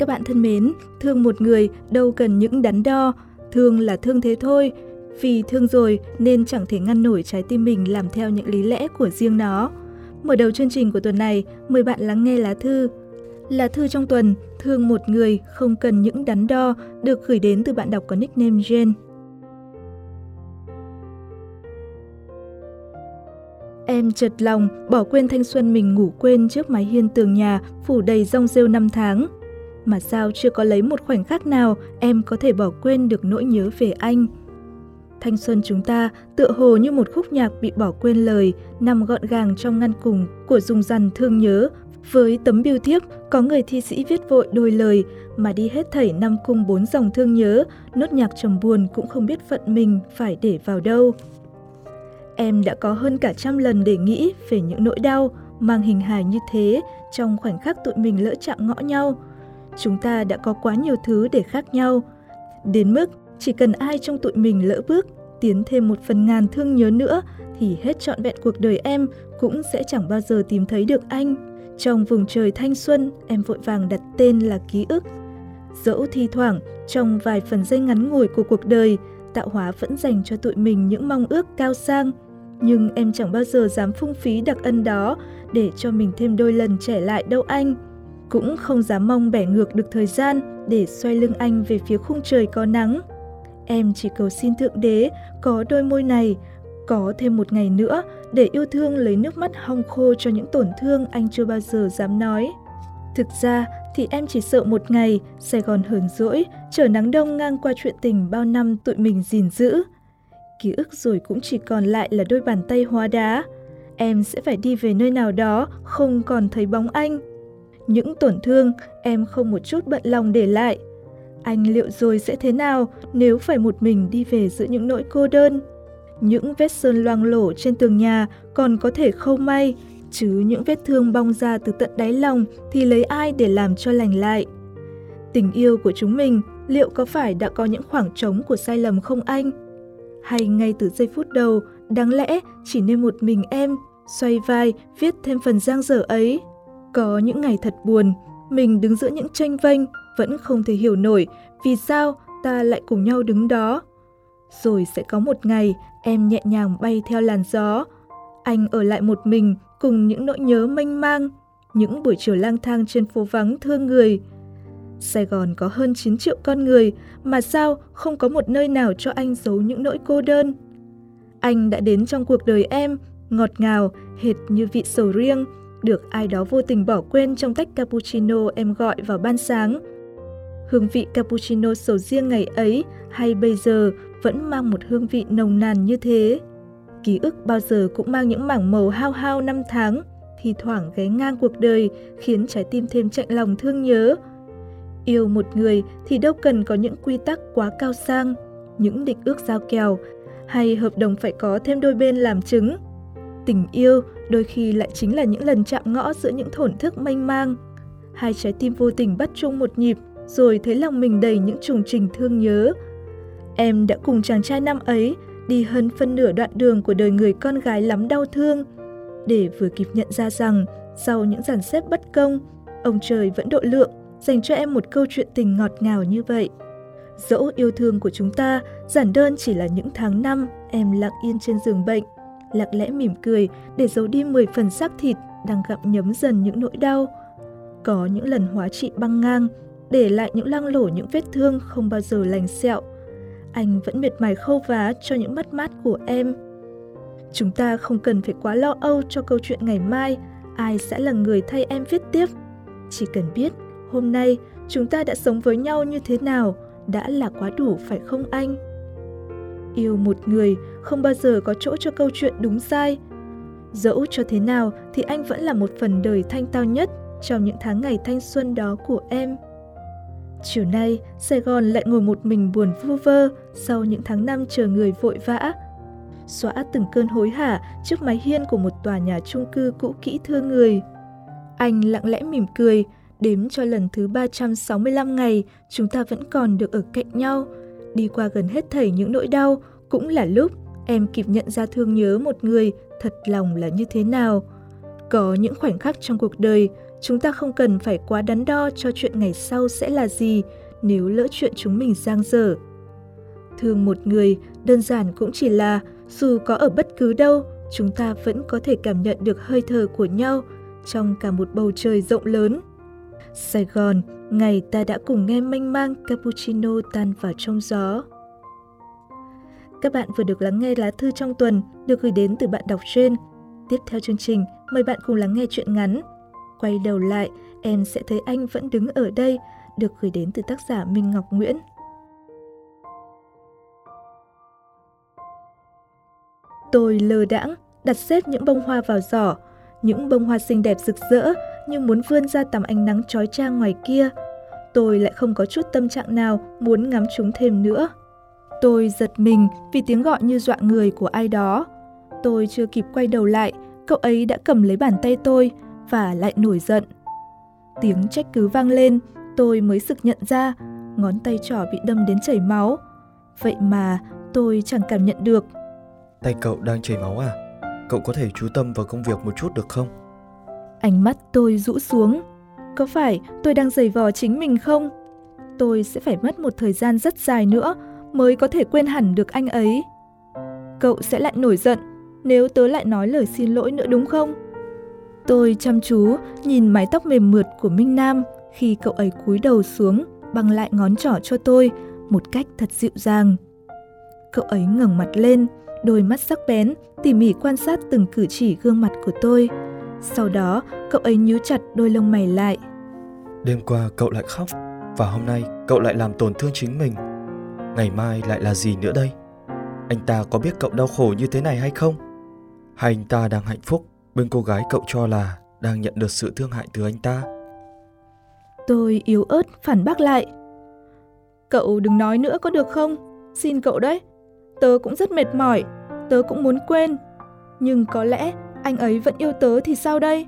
Các bạn thân mến, thương một người đâu cần những đắn đo, thương là thương thế thôi. Vì thương rồi nên chẳng thể ngăn nổi trái tim mình làm theo những lý lẽ của riêng nó. Mở đầu chương trình của tuần này, mời bạn lắng nghe lá thư. Lá thư trong tuần, thương một người không cần những đắn đo, được gửi đến từ bạn đọc có nickname Jane. Em chợt lòng, bỏ quên thanh xuân mình ngủ quên trước mái hiên tường nhà, phủ đầy rong rêu năm tháng. Mà sao chưa có lấy một khoảnh khắc nào em có thể bỏ quên được nỗi nhớ về anh? Thanh xuân chúng ta tựa hồ như một khúc nhạc bị bỏ quên lời, nằm gọn gàng trong ngăn cùng của dùng dằn thương nhớ. Với tấm biêu thiếp, có người thi sĩ viết vội đôi lời mà đi hết thảy năm cung bốn dòng thương nhớ, nốt nhạc trầm buồn cũng không biết phận mình phải để vào đâu. Em đã có hơn cả trăm lần để nghĩ về những nỗi đau mang hình hài như thế trong khoảnh khắc tụi mình lỡ chạm ngõ nhau. Chúng ta đã có quá nhiều thứ để khác nhau. Đến mức chỉ cần ai trong tụi mình lỡ bước, tiến thêm một phần ngàn thương nhớ nữa thì hết trọn vẹn cuộc đời em cũng sẽ chẳng bao giờ tìm thấy được anh. Trong vùng trời thanh xuân, em vội vàng đặt tên là ký ức. Dẫu thi thoảng, trong vài phần giây ngắn ngủi của cuộc đời, tạo hóa vẫn dành cho tụi mình những mong ước cao sang. Nhưng em chẳng bao giờ dám phung phí đặc ân đó để cho mình thêm đôi lần trẻ lại đâu anh. Cũng không dám mong bẻ ngược được thời gian để xoay lưng anh về phía khung trời có nắng. Em chỉ cầu xin Thượng Đế có đôi môi này, có thêm một ngày nữa để yêu thương lấy nước mắt hong khô cho những tổn thương anh chưa bao giờ dám nói. Thực ra thì em chỉ sợ một ngày Sài Gòn hờn dỗi, trở nắng đông ngang qua chuyện tình bao năm tụi mình gìn giữ. Ký ức rồi cũng chỉ còn lại là đôi bàn tay hóa đá. Em sẽ phải đi về nơi nào đó, không còn thấy bóng anh. Những tổn thương em không một chút bận lòng để lại. Anh liệu rồi sẽ thế nào nếu phải một mình đi về giữa những nỗi cô đơn? Những vết sơn loang lổ trên tường nhà còn có thể khâu may, chứ những vết thương bong ra từ tận đáy lòng thì lấy ai để làm cho lành lại. Tình yêu của chúng mình liệu có phải đã có những khoảng trống của sai lầm không anh? Hay ngay từ giây phút đầu, đáng lẽ chỉ nên một mình em xoay vai viết thêm phần giang dở ấy? Có những ngày thật buồn, mình đứng giữa những tranh vênh vẫn không thể hiểu nổi vì sao ta lại cùng nhau đứng đó. Rồi sẽ có một ngày em nhẹ nhàng bay theo làn gió, anh ở lại một mình cùng những nỗi nhớ mênh mang, những buổi chiều lang thang trên phố vắng thương người. Sài Gòn có hơn 9 triệu con người, mà sao không có một nơi nào cho anh giấu những nỗi cô đơn? Anh đã đến trong cuộc đời em, ngọt ngào, hệt như vị sầu riêng, được ai đó vô tình bỏ quên trong tách cappuccino em gọi vào ban sáng. Hương vị cappuccino sầu riêng ngày ấy hay bây giờ vẫn mang một hương vị nồng nàn như thế. Ký ức bao giờ cũng mang những mảng màu hao hao năm tháng, thì thoảng ghé ngang cuộc đời khiến trái tim thêm chạnh lòng thương nhớ. Yêu một người thì đâu cần có những quy tắc quá cao sang, những định ước giao kèo hay hợp đồng phải có thêm đôi bên làm chứng. Tình yêu đôi khi lại chính là những lần chạm ngõ giữa những thổn thức mênh mang. Hai trái tim vô tình bắt chung một nhịp rồi thấy lòng mình đầy những trùng trình thương nhớ. Em đã cùng chàng trai năm ấy đi hơn phân nửa đoạn đường của đời người con gái lắm đau thương, để vừa kịp nhận ra rằng sau những dàn xếp bất công, ông trời vẫn độ lượng dành cho em một câu chuyện tình ngọt ngào như vậy. Dẫu yêu thương của chúng ta giản đơn chỉ là những tháng năm em lặng yên trên giường bệnh, lặng lẽ mỉm cười để giấu đi 10 phần xác thịt đang gặm nhấm dần những nỗi đau. Có những lần hóa trị băng ngang, để lại những lăng lổ những vết thương không bao giờ lành sẹo, anh vẫn miệt mài khâu vá cho những mất mát của em. Chúng ta không cần phải quá lo âu cho câu chuyện ngày mai, ai sẽ là người thay em viết tiếp. Chỉ cần biết hôm nay chúng ta đã sống với nhau như thế nào đã là quá đủ phải không anh? Yêu một người không bao giờ có chỗ cho câu chuyện đúng sai. Dẫu cho thế nào thì anh vẫn là một phần đời thanh tao nhất trong những tháng ngày thanh xuân đó của em. Chiều nay, Sài Gòn lại ngồi một mình buồn vu vơ sau những tháng năm chờ người vội vã. Xóa từng cơn hối hả trước mái hiên của một tòa nhà chung cư cũ kỹ thương người. Anh lặng lẽ mỉm cười, đếm cho lần thứ 365 ngày chúng ta vẫn còn được ở cạnh nhau. Đi qua gần hết thảy những nỗi đau, cũng là lúc em kịp nhận ra thương nhớ một người thật lòng là như thế nào. Có những khoảnh khắc trong cuộc đời, chúng ta không cần phải quá đắn đo cho chuyện ngày sau sẽ là gì nếu lỡ chuyện chúng mình giang dở. Thương một người đơn giản cũng chỉ là dù có ở bất cứ đâu, chúng ta vẫn có thể cảm nhận được hơi thở của nhau trong cả một bầu trời rộng lớn. Sài Gòn, ngày ta đã cùng nghe mênh mang cappuccino tan vào trong gió. Các bạn vừa được lắng nghe lá thư trong tuần được gửi đến từ bạn đọc trên. Tiếp theo chương trình, mời bạn cùng lắng nghe chuyện ngắn. Quay đầu lại, em sẽ thấy anh vẫn đứng ở đây, được gửi đến từ tác giả Minh Ngọc Nguyễn. Tôi lơ đãng, đặt xếp những bông hoa vào giỏ, những bông hoa xinh đẹp rực rỡ như muốn vươn ra tầm ánh nắng trói trang ngoài kia. Tôi lại không có chút tâm trạng nào muốn ngắm chúng thêm nữa. Tôi giật mình vì tiếng gọi như dọa người của ai đó. Tôi chưa kịp quay đầu lại, cậu ấy đã cầm lấy bàn tay tôi và lại nổi giận. Tiếng trách cứ vang lên, tôi mới sực nhận ra ngón tay trỏ bị đâm đến chảy máu. Vậy mà tôi chẳng cảm nhận được. Tay cậu đang chảy máu à? Cậu có thể chú tâm vào công việc một chút được không? Ánh mắt tôi rũ xuống. Có phải tôi đang giày vò chính mình không? Tôi sẽ phải mất một thời gian rất dài nữa mới có thể quên hẳn được anh ấy. Cậu sẽ lại nổi giận nếu tớ lại nói lời xin lỗi nữa đúng không? Tôi chăm chú nhìn mái tóc mềm mượt của Minh Nam khi cậu ấy cúi đầu xuống bằng lại ngón trỏ cho tôi một cách thật dịu dàng. Cậu ấy ngẩng mặt lên, đôi mắt sắc bén, tỉ mỉ quan sát từng cử chỉ gương mặt của tôi. Sau đó, cậu ấy nhíu chặt đôi lông mày lại. Đêm qua cậu lại khóc, và hôm nay cậu lại làm tổn thương chính mình. Ngày mai lại là gì nữa đây? Anh ta có biết cậu đau khổ như thế này hay không? Hay anh ta đang hạnh phúc bên cô gái cậu cho là đang nhận được sự thương hại từ anh ta? Tôi yếu ớt phản bác lại. Cậu đừng nói nữa có được không? Xin cậu đấy. Tớ cũng rất mệt mỏi, tớ cũng muốn quên. Nhưng có lẽ anh ấy vẫn yêu tớ thì sao đây?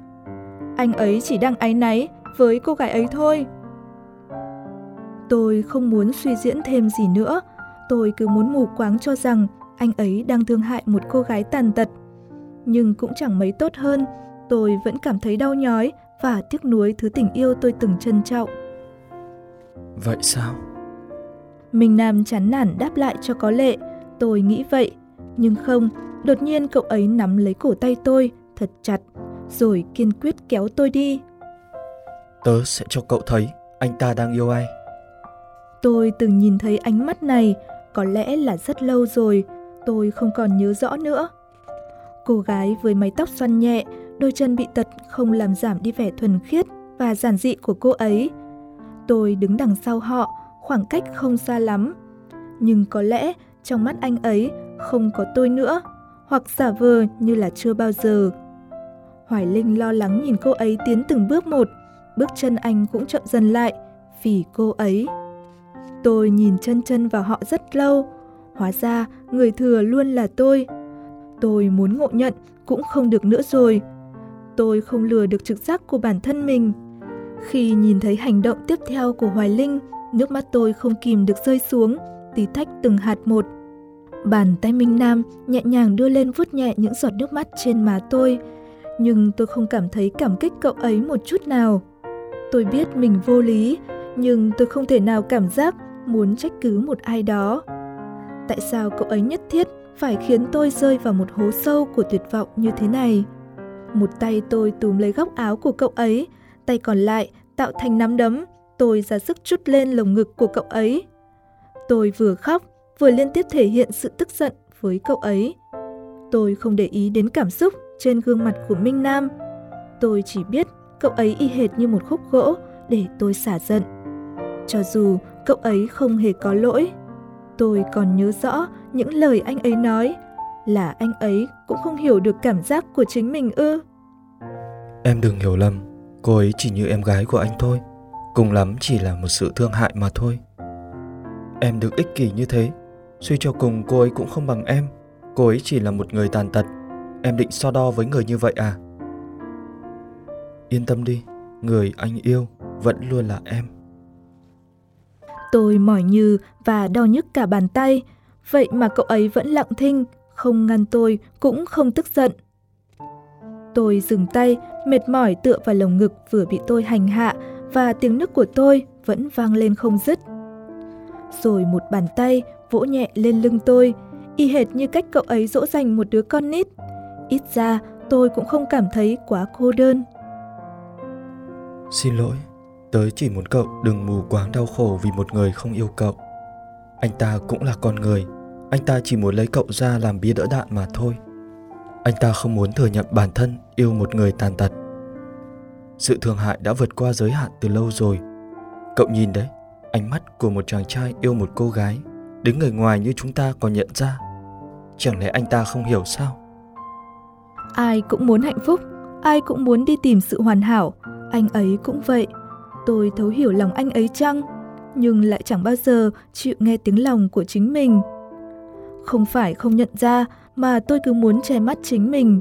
Anh ấy chỉ đang áy náy với cô gái ấy thôi. Tôi không muốn suy diễn thêm gì nữa. Tôi cứ muốn mù quáng cho rằng anh ấy đang thương hại một cô gái tàn tật. Nhưng cũng chẳng mấy tốt hơn, tôi vẫn cảm thấy đau nhói và tiếc nuối thứ tình yêu tôi từng trân trọng. Vậy sao? Minh Nam chán nản đáp lại cho có lệ, tôi nghĩ vậy. Nhưng không, đột nhiên cậu ấy nắm lấy cổ tay tôi thật chặt, rồi kiên quyết kéo tôi đi. Tớ sẽ cho cậu thấy anh ta đang yêu ai. Tôi từng nhìn thấy ánh mắt này, có lẽ là rất lâu rồi, tôi không còn nhớ rõ nữa. Cô gái với mái tóc xoăn nhẹ, đôi chân bị tật không làm giảm đi vẻ thuần khiết và giản dị của cô ấy. Tôi đứng đằng sau họ, khoảng cách không xa lắm. Nhưng có lẽ trong mắt anh ấy không có tôi nữa, hoặc giả vờ như là chưa bao giờ. Hoài Linh lo lắng nhìn cô ấy tiến từng bước một, bước chân anh cũng chậm dần lại vì cô ấy. Tôi nhìn chân chân vào họ rất lâu, hóa ra người thừa luôn là tôi. Tôi muốn ngộ nhận cũng không được nữa rồi. Tôi không lừa được trực giác của bản thân mình. Khi nhìn thấy hành động tiếp theo của Hoài Linh, nước mắt tôi không kìm được rơi xuống, tí tách từng hạt một. Bàn tay Minh Nam nhẹ nhàng đưa lên vuốt nhẹ những giọt nước mắt trên má tôi, nhưng tôi không cảm thấy cảm kích cậu ấy một chút nào. Tôi biết mình vô lý, nhưng tôi không thể nào cảm giác muốn trách cứ một ai đó. Tại sao cậu ấy nhất thiết phải khiến tôi rơi vào một hố sâu của tuyệt vọng như thế này? Một tay tôi túm lấy góc áo của cậu ấy, tay còn lại tạo thành nắm đấm, tôi ra sức chút lên lồng ngực của cậu ấy. Tôi vừa khóc, vừa liên tiếp thể hiện sự tức giận với cậu ấy. Tôi không để ý đến cảm xúc trên gương mặt của Minh Nam. Tôi chỉ biết cậu ấy y hệt như một khúc gỗ để tôi xả giận. Cho dù cậu ấy không hề có lỗi, tôi còn nhớ rõ những lời anh ấy nói là anh ấy cũng không hiểu được cảm giác của chính mình ư. Em đừng hiểu lầm, cô ấy chỉ như em gái của anh thôi, cùng lắm chỉ là một sự thương hại mà thôi. Em được ích kỷ như thế, suy cho cùng cô ấy cũng không bằng em, cô ấy chỉ là một người tàn tật. Em định so đo với người như vậy à? Yên tâm đi, người anh yêu vẫn luôn là em. Tôi mỏi như và đau nhức cả bàn tay, vậy mà cậu ấy vẫn lặng thinh, không ngăn tôi, cũng không tức giận. Tôi dừng tay, mệt mỏi tựa vào lồng ngực vừa bị tôi hành hạ và tiếng nức của tôi vẫn vang lên không dứt. Rồi một bàn tay vỗ nhẹ lên lưng tôi, y hệt như cách cậu ấy dỗ dành một đứa con nít. Ít ra tôi cũng không cảm thấy quá cô đơn. Xin lỗi, tớ chỉ muốn cậu đừng mù quáng đau khổ vì một người không yêu cậu. Anh ta cũng là con người, anh ta chỉ muốn lấy cậu ra làm bia đỡ đạn mà thôi. Anh ta không muốn thừa nhận bản thân yêu một người tàn tật. Sự thương hại đã vượt qua giới hạn từ lâu rồi. Cậu nhìn đấy, ánh mắt của một chàng trai yêu một cô gái, đứng người ngoài như chúng ta còn nhận ra. Chẳng lẽ anh ta không hiểu sao? Ai cũng muốn hạnh phúc, ai cũng muốn đi tìm sự hoàn hảo, anh ấy cũng vậy. Tôi thấu hiểu lòng anh ấy chăng? Nhưng lại chẳng bao giờ chịu nghe tiếng lòng của chính mình. Không phải không nhận ra, mà tôi cứ muốn che mắt chính mình.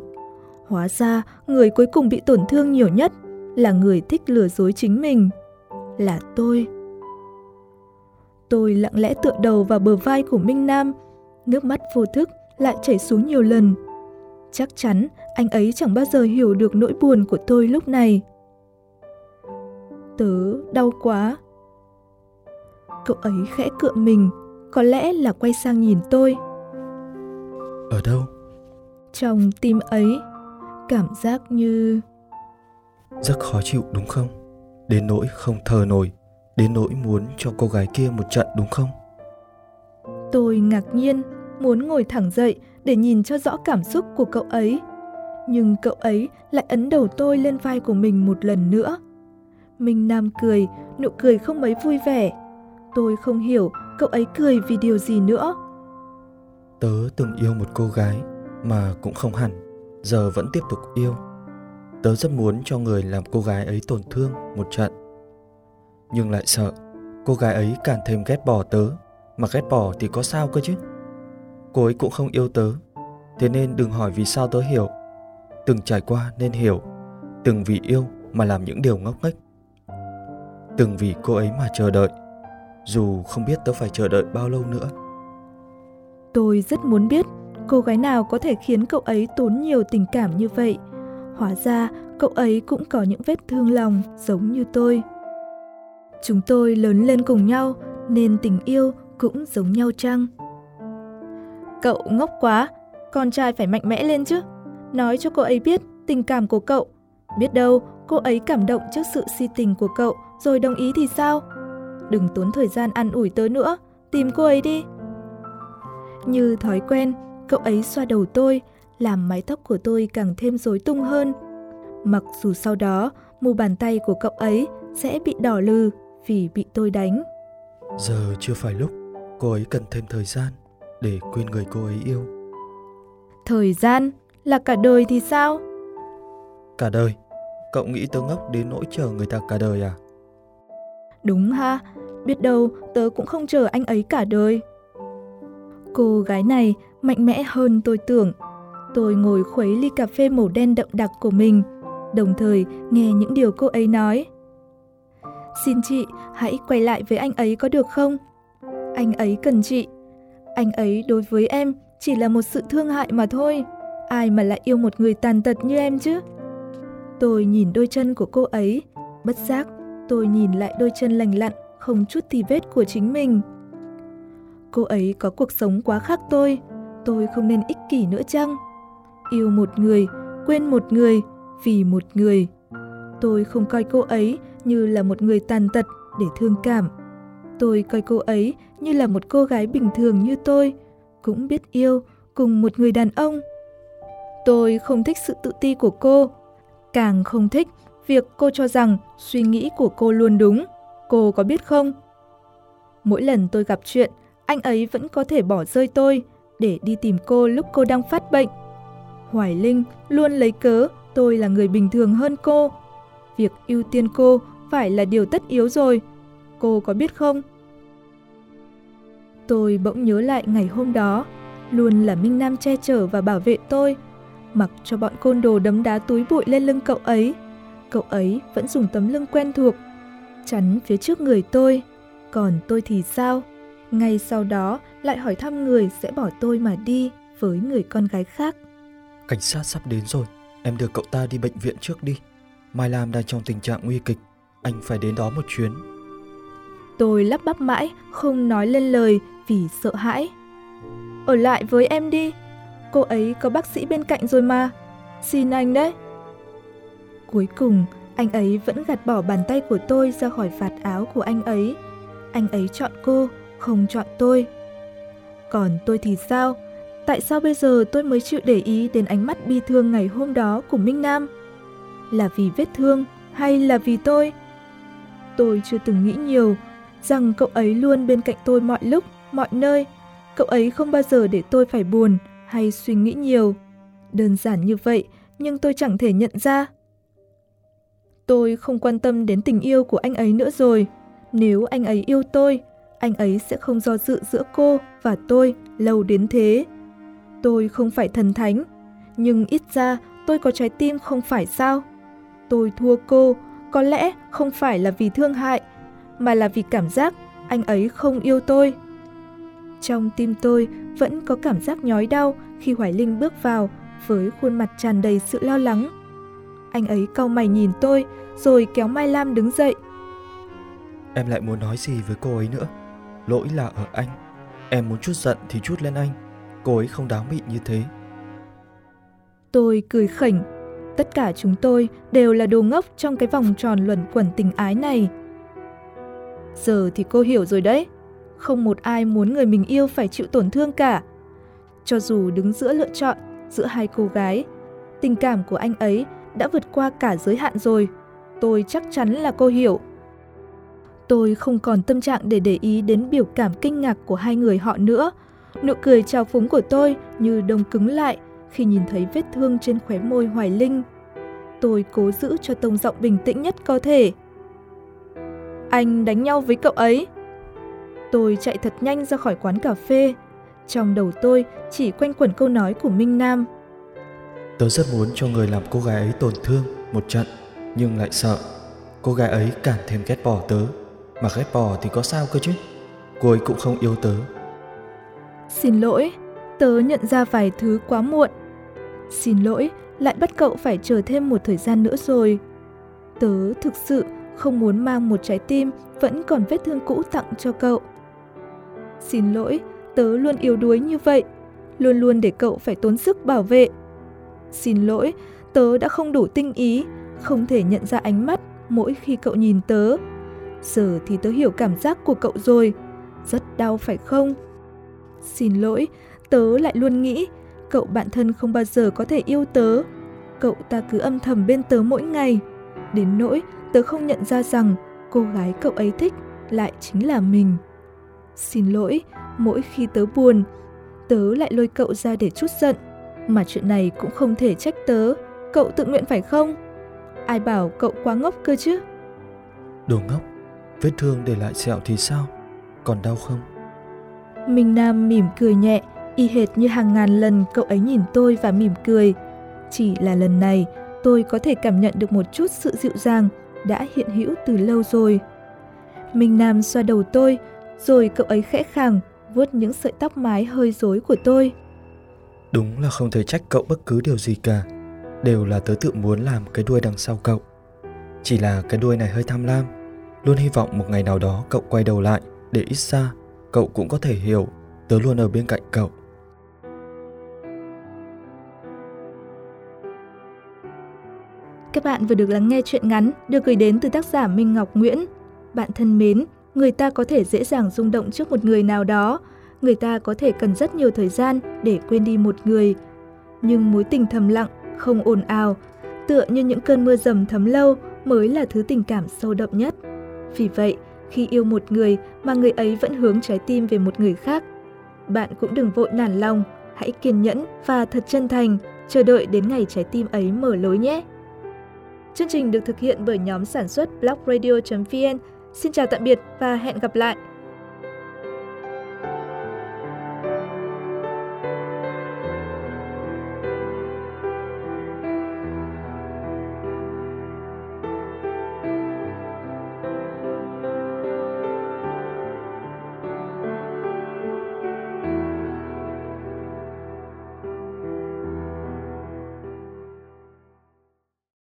Hóa ra, người cuối cùng bị tổn thương nhiều nhất là người thích lừa dối chính mình. Là tôi. Tôi lặng lẽ tựa đầu vào bờ vai của Minh Nam, nước mắt vô thức lại chảy xuống nhiều lần. Chắc chắn anh ấy chẳng bao giờ hiểu được nỗi buồn của tôi lúc này. Tớ đau quá. Cậu ấy khẽ cựa mình, có lẽ là quay sang nhìn tôi. Ở đâu? Trong tim ấy, cảm giác như... Rất khó chịu đúng không? Đến nỗi không thờ nổi, đến nỗi muốn cho cô gái kia một trận đúng không? Tôi ngạc nhiên, muốn ngồi thẳng dậy để nhìn cho rõ cảm xúc của cậu ấy. Nhưng cậu ấy lại ấn đầu tôi lên vai của mình một lần nữa. Minh Nam cười, nụ cười không mấy vui vẻ. Tôi không hiểu cậu ấy cười vì điều gì nữa. Tớ từng yêu một cô gái mà cũng không hẳn, giờ vẫn tiếp tục yêu. Tớ rất muốn cho người làm cô gái ấy tổn thương một trận. Nhưng lại sợ cô gái ấy càng thêm ghét bỏ tớ, mà ghét bỏ thì có sao cơ chứ? Cô ấy cũng không yêu tớ, thế nên đừng hỏi vì sao tớ hiểu. Từng trải qua nên hiểu, từng vì yêu mà làm những điều ngốc nghếch. Từng vì cô ấy mà chờ đợi, dù không biết tớ phải chờ đợi bao lâu nữa. Tôi rất muốn biết cô gái nào có thể khiến cậu ấy tốn nhiều tình cảm như vậy. Hóa ra cậu ấy cũng có những vết thương lòng giống như tôi. Chúng tôi lớn lên cùng nhau nên tình yêu cũng giống nhau chăng? Cậu ngốc quá, con trai phải mạnh mẽ lên chứ. Nói cho cô ấy biết tình cảm của cậu. Biết đâu cô ấy cảm động trước sự si tình của cậu rồi đồng ý thì sao? Đừng tốn thời gian ăn ủi tớ nữa, tìm cô ấy đi. Như thói quen, cậu ấy xoa đầu tôi, làm mái tóc của tôi càng thêm rối tung hơn. Mặc dù sau đó, mu bàn tay của cậu ấy sẽ bị đỏ lừ vì bị tôi đánh. Giờ chưa phải lúc, cô ấy cần thêm thời gian để quên người cô ấy yêu. Thời gian? Là cả đời thì sao? Cả đời? Cậu nghĩ tớ ngốc đến nỗi chờ người ta cả đời à? Đúng ha, biết đâu tớ cũng không chờ anh ấy cả đời. Cô gái này mạnh mẽ hơn tôi tưởng. Tôi ngồi khuấy ly cà phê màu đen đậm đặc của mình, đồng thời nghe những điều cô ấy nói. Xin chị, hãy quay lại với anh ấy có được không? Anh ấy cần chị. Anh ấy đối với em chỉ là một sự thương hại mà thôi. Ai mà lại yêu một người tàn tật như em chứ? Tôi nhìn đôi chân của cô ấy, bất giác tôi nhìn lại đôi chân lành lặn, không chút tì vết của chính mình. Cô ấy có cuộc sống quá khác tôi, tôi không nên ích kỷ nữa chăng? Yêu một người, quên một người, vì một người. Tôi không coi cô ấy như là một người tàn tật để thương cảm. Tôi coi cô ấy như là một cô gái bình thường như tôi, cũng biết yêu cùng một người đàn ông. Tôi không thích sự tự ti của cô, càng không thích việc cô cho rằng suy nghĩ của cô luôn đúng. Cô có biết không? Mỗi lần tôi gặp chuyện, anh ấy vẫn có thể bỏ rơi tôi để đi tìm cô lúc cô đang phát bệnh. Hoài Linh luôn lấy cớ tôi là người bình thường hơn cô. Việc ưu tiên cô phải là điều tất yếu rồi. Cô có biết không? Tôi bỗng nhớ lại ngày hôm đó, luôn là Minh Nam che chở và bảo vệ tôi. Mặc cho bọn côn đồ đấm đá túi bụi lên lưng cậu ấy, cậu ấy vẫn dùng tấm lưng quen thuộc, chắn phía trước người tôi. Còn tôi thì sao? Ngay sau đó lại hỏi thăm người sẽ bỏ tôi mà đi với người con gái khác. Cảnh sát sắp đến rồi, em đưa cậu ta đi bệnh viện trước đi. Mai Lam đang trong tình trạng nguy kịch, anh phải đến đó một chuyến. Tôi lắp bắp mãi, không nói lên lời vì sợ hãi. Ở lại với em đi, cô ấy có bác sĩ bên cạnh rồi mà. Xin anh đấy. Cuối cùng, anh ấy vẫn gạt bỏ bàn tay của tôi ra khỏi vạt áo của anh ấy. Anh ấy chọn cô, không chọn tôi. Còn tôi thì sao? Tại sao bây giờ tôi mới chịu để ý đến ánh mắt bi thương ngày hôm đó của Minh Nam? Là vì vết thương hay là vì tôi? Tôi chưa từng nghĩ nhiều rằng cậu ấy luôn bên cạnh tôi mọi lúc, mọi nơi. Cậu ấy không bao giờ để tôi phải buồn hay suy nghĩ nhiều. Đơn giản như vậy, nhưng tôi chẳng thể nhận ra. Tôi không quan tâm đến tình yêu của anh ấy nữa rồi. Nếu anh ấy yêu tôi, anh ấy sẽ không do dự giữa cô và tôi lâu đến thế. Tôi không phải thần thánh, nhưng ít ra tôi có trái tim không phải sao? Tôi thua cô, có lẽ không phải là vì thương hại, mà là vì cảm giác anh ấy không yêu tôi. Trong tim tôi vẫn có cảm giác nhói đau khi Hoài Linh bước vào với khuôn mặt tràn đầy sự lo lắng. Anh ấy cau mày nhìn tôi rồi kéo Mai Lam đứng dậy. Em lại muốn nói gì với cô ấy nữa? Lỗi là ở anh. Em muốn chút giận thì chút lên anh. Cô ấy không đáng bị như thế. Tôi cười khỉnh. Tất cả chúng tôi đều là đồ ngốc trong cái vòng tròn luẩn quẩn tình ái này. Giờ thì cô hiểu rồi đấy. Không một ai muốn người mình yêu phải chịu tổn thương cả. Cho dù đứng giữa lựa chọn giữa hai cô gái, tình cảm của anh ấy đã vượt qua cả giới hạn rồi. Tôi chắc chắn là cô hiểu. Tôi không còn tâm trạng để để ý đến biểu cảm kinh ngạc của hai người họ nữa. Nụ cười trào phúng của tôi như đông cứng lại khi nhìn thấy vết thương trên khóe môi Hoài Linh. Tôi cố giữ cho tông giọng bình tĩnh nhất có thể. Anh đánh nhau với cậu ấy. Tôi chạy thật nhanh ra khỏi quán cà phê. Trong đầu tôi chỉ quanh quẩn câu nói của Minh Nam. Tớ rất muốn cho người làm cô gái ấy tổn thương một trận, nhưng lại sợ. Cô gái ấy càng thêm ghét bỏ tớ. Mà ghét bỏ thì có sao cơ chứ? Cô ấy cũng không yêu tớ. Xin lỗi, tớ nhận ra vài thứ quá muộn. Xin lỗi, lại bắt cậu phải chờ thêm một thời gian nữa rồi. Tớ thực sự không muốn mang một trái tim vẫn còn vết thương cũ tặng cho cậu. Xin lỗi, tớ luôn yếu đuối như vậy, luôn luôn để cậu phải tốn sức bảo vệ. Xin lỗi, tớ đã không đủ tinh ý, không thể nhận ra ánh mắt mỗi khi cậu nhìn tớ. Giờ thì tớ hiểu cảm giác của cậu rồi, rất đau phải không? Xin lỗi, tớ lại luôn nghĩ cậu bạn thân không bao giờ có thể yêu tớ. Cậu ta cứ âm thầm bên tớ mỗi ngày. Đến nỗi tớ không nhận ra rằng cô gái cậu ấy thích lại chính là mình. Xin lỗi, mỗi khi tớ buồn, tớ lại lôi cậu ra để chút giận. Mà chuyện này cũng không thể trách tớ, cậu tự nguyện phải không? Ai bảo cậu quá ngốc cơ chứ? Đồ ngốc, vết thương để lại sẹo thì sao? Còn đau không? Minh Nam mỉm cười nhẹ, y hệt như hàng ngàn lần cậu ấy nhìn tôi và mỉm cười. Chỉ là lần này, tôi có thể cảm nhận được một chút sự dịu dàng đã hiện hữu từ lâu rồi. Minh Nam xoa đầu tôi, rồi cậu ấy khẽ khàng vuốt những sợi tóc mái hơi rối của tôi. Đúng là không thể trách cậu bất cứ điều gì cả. Đều là tớ tự muốn làm cái đuôi đằng sau cậu. Chỉ là cái đuôi này hơi tham lam. Luôn hy vọng một ngày nào đó cậu quay đầu lại để ít xa, cậu cũng có thể hiểu tớ luôn ở bên cạnh cậu. Các bạn vừa được lắng nghe chuyện ngắn được gửi đến từ tác giả Minh Ngọc Nguyễn. Bạn thân mến, người ta có thể dễ dàng rung động trước một người nào đó, người ta có thể cần rất nhiều thời gian để quên đi một người. Nhưng mối tình thầm lặng, không ồn ào, tựa như những cơn mưa dầm thấm lâu mới là thứ tình cảm sâu đậm nhất. Vì vậy, khi yêu một người mà người ấy vẫn hướng trái tim về một người khác, bạn cũng đừng vội nản lòng, hãy kiên nhẫn và thật chân thành, chờ đợi đến ngày trái tim ấy mở lối nhé. Chương trình được thực hiện bởi nhóm sản xuất blogradio.vn. Xin chào tạm biệt và hẹn gặp lại!